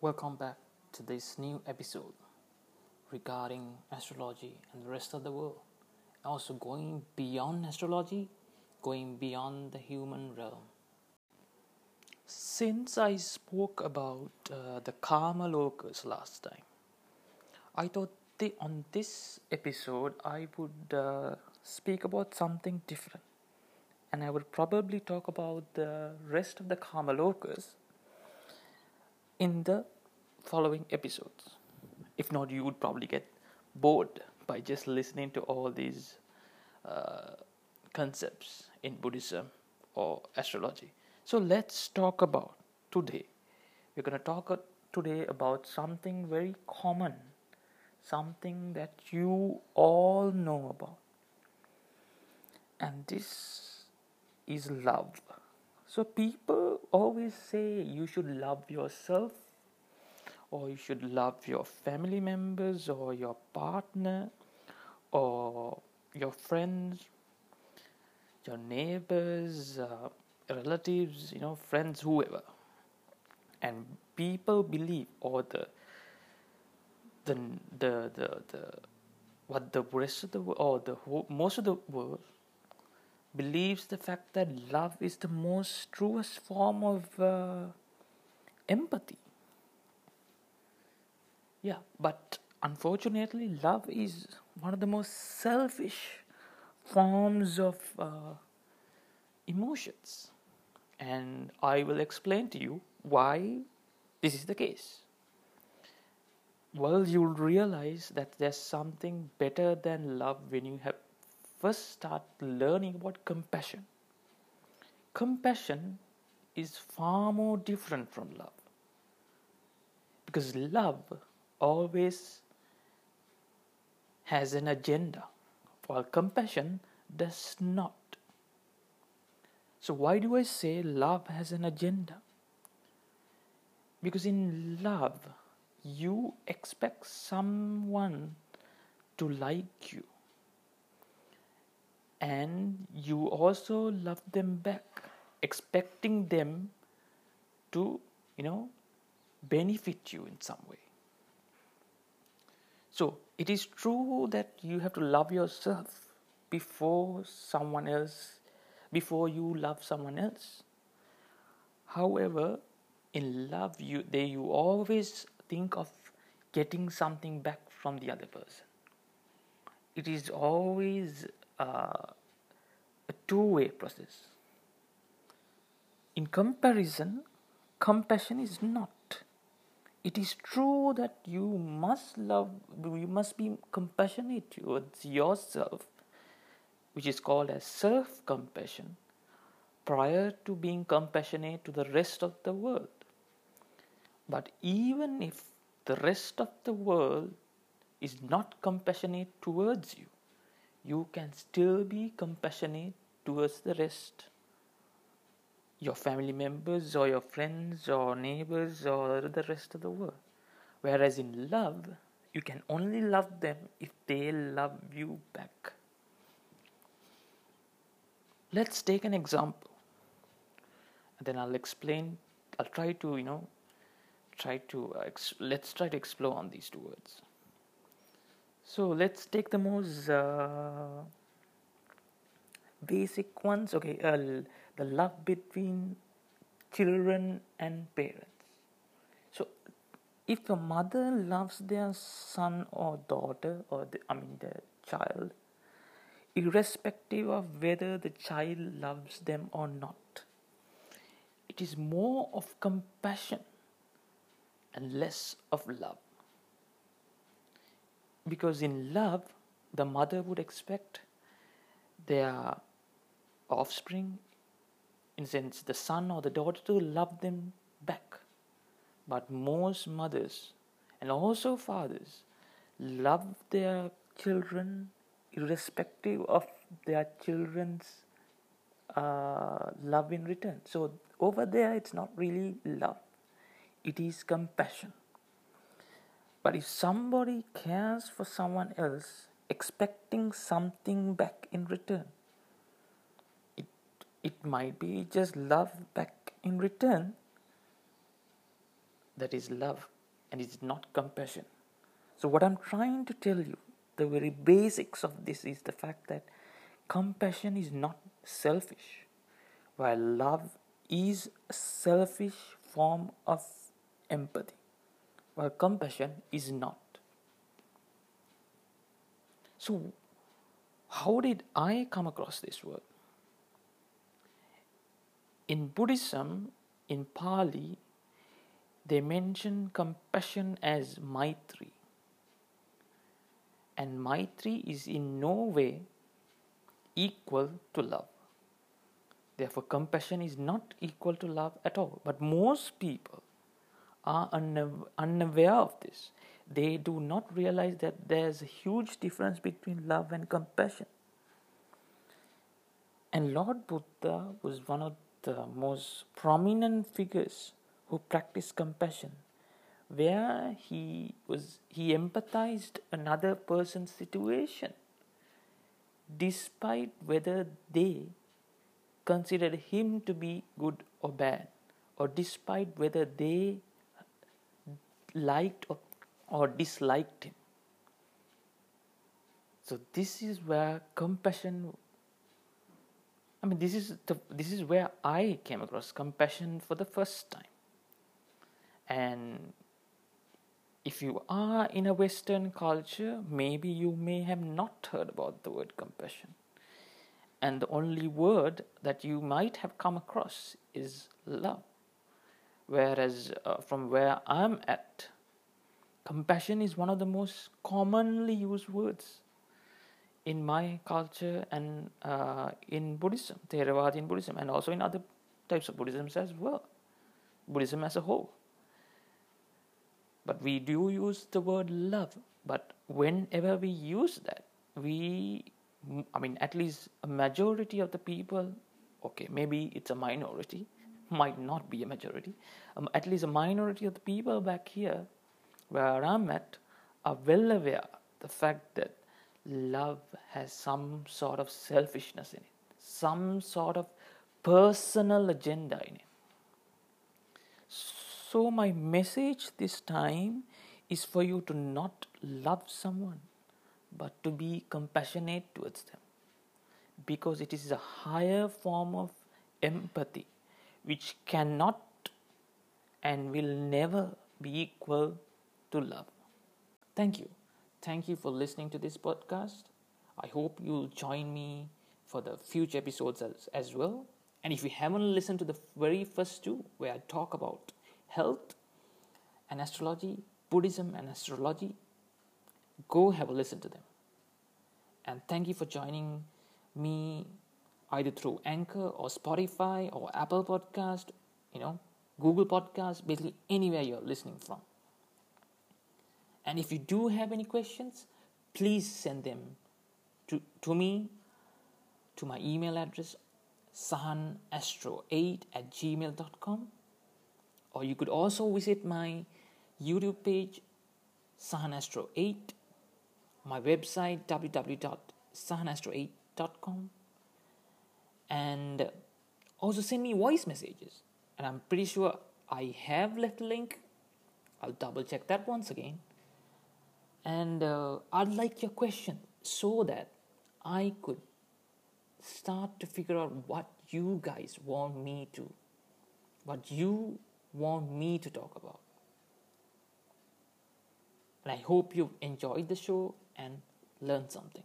Welcome back to this new episode regarding astrology and the rest of the world. Also, going beyond astrology, going beyond the human realm. Since I spoke about uh, the karma lokas last time, I thought the, on this episode I would uh, speak about something different. And I would probably talk about the rest of the karma lokas in the following episodes. If not, you would probably get bored by just listening to all these uh, concepts in Buddhism or astrology. So let's talk about today. We're going to talk today about something very common, something that you all know about. And this is love. So people always say you should love yourself or you should love your family members or your partner or your friends, your neighbors, uh, relatives, you know, friends, whoever. And people believe, or the the the the, what the rest of the world, or the whole, most of the world believes the fact that love is the most truest form of uh, empathy yeah, but unfortunately, love is one of the most selfish forms of uh, emotions. And I will explain to you why this is the case. Well, you'll realize that there's something better than love when you have first start learning about compassion. Compassion is far more different from love. Because love always has an agenda, while compassion does not. So, why do I say love has an agenda? Because in love, you expect someone to like you, and you also love them back, expecting them to, you know, benefit you in some way. So it is true that you have to love yourself before someone else, before you love someone else. However, in love, you you always think of getting something back from the other person. It is always uh, a two-way process. In comparison, compassion is not it is true that you must love, you must be compassionate towards yourself, which is called as self compassion, prior to being compassionate to the rest of the world. But even if the rest of the world is not compassionate towards you, you can still be compassionate towards the rest your family members or your friends or neighbors or the rest of the world. Whereas in love, you can only love them if they love you back. Let's take an example. And then I'll explain, I'll try to, you know, try to, uh, ex- let's try to explore on these two words. So let's take the most uh, basic ones. Okay, uh, the love between children and parents. So, if a mother loves their son or daughter, or the, I mean the child, irrespective of whether the child loves them or not, it is more of compassion and less of love. Because in love, the mother would expect their offspring in sense, the son or the daughter to love them back. But most mothers and also fathers love their children irrespective of their children's uh, love in return. So over there, it's not really love, it is compassion. But if somebody cares for someone else, expecting something back in return, it it might be just love back in return, that is love and it's not compassion. So, what I'm trying to tell you, the very basics of this is the fact that compassion is not selfish, while love is a selfish form of empathy, while compassion is not. So, how did I come across this word? In Buddhism, in Pali, they mention compassion as Maitri. And Maitri is in no way equal to love. Therefore, compassion is not equal to love at all. But most people are unaware of this. They do not realize that there's a huge difference between love and compassion. And Lord Buddha was one of the most prominent figures who practiced compassion where he was he empathized another person's situation despite whether they considered him to be good or bad or despite whether they liked or, or disliked him so this is where compassion I mean, this is the this is where I came across compassion for the first time. And if you are in a Western culture, maybe you may have not heard about the word compassion. And the only word that you might have come across is love. Whereas, uh, from where I'm at, compassion is one of the most commonly used words in my culture and uh, in Buddhism, Theravada Buddhism, and also in other types of Buddhism as well, Buddhism as a whole. But we do use the word love, but whenever we use that, we, I mean, at least a majority of the people, okay, maybe it's a minority, might not be a majority, um, at least a minority of the people back here where I'm at are well aware the fact that love has some sort of selfishness in it, some sort of personal agenda in it. So, my message this time is for you to not love someone, but to be compassionate towards them. Because it is a higher form of empathy which cannot and will never be equal to love. Thank you. Thank you for listening to this podcast. I hope you'll join me for the future episodes as, as well. And if you haven't listened to the very first two, where I talk about health and astrology, Buddhism and astrology, go have a listen to them. And thank you for joining me either through Anchor or Spotify or Apple Podcast, you know, Google Podcast, basically anywhere you're listening from. And if you do have any questions, please send them to, to me to my email address sahanastro8 at gmail.com or you could also visit my youtube page sahanastro8 my website www.sahanastro8.com and also send me voice messages and i'm pretty sure i have left a link i'll double check that once again and uh, I'd like your question so that I could start to figure out what you guys want me to, what you want me to talk about. And I hope you enjoyed the show and learned something.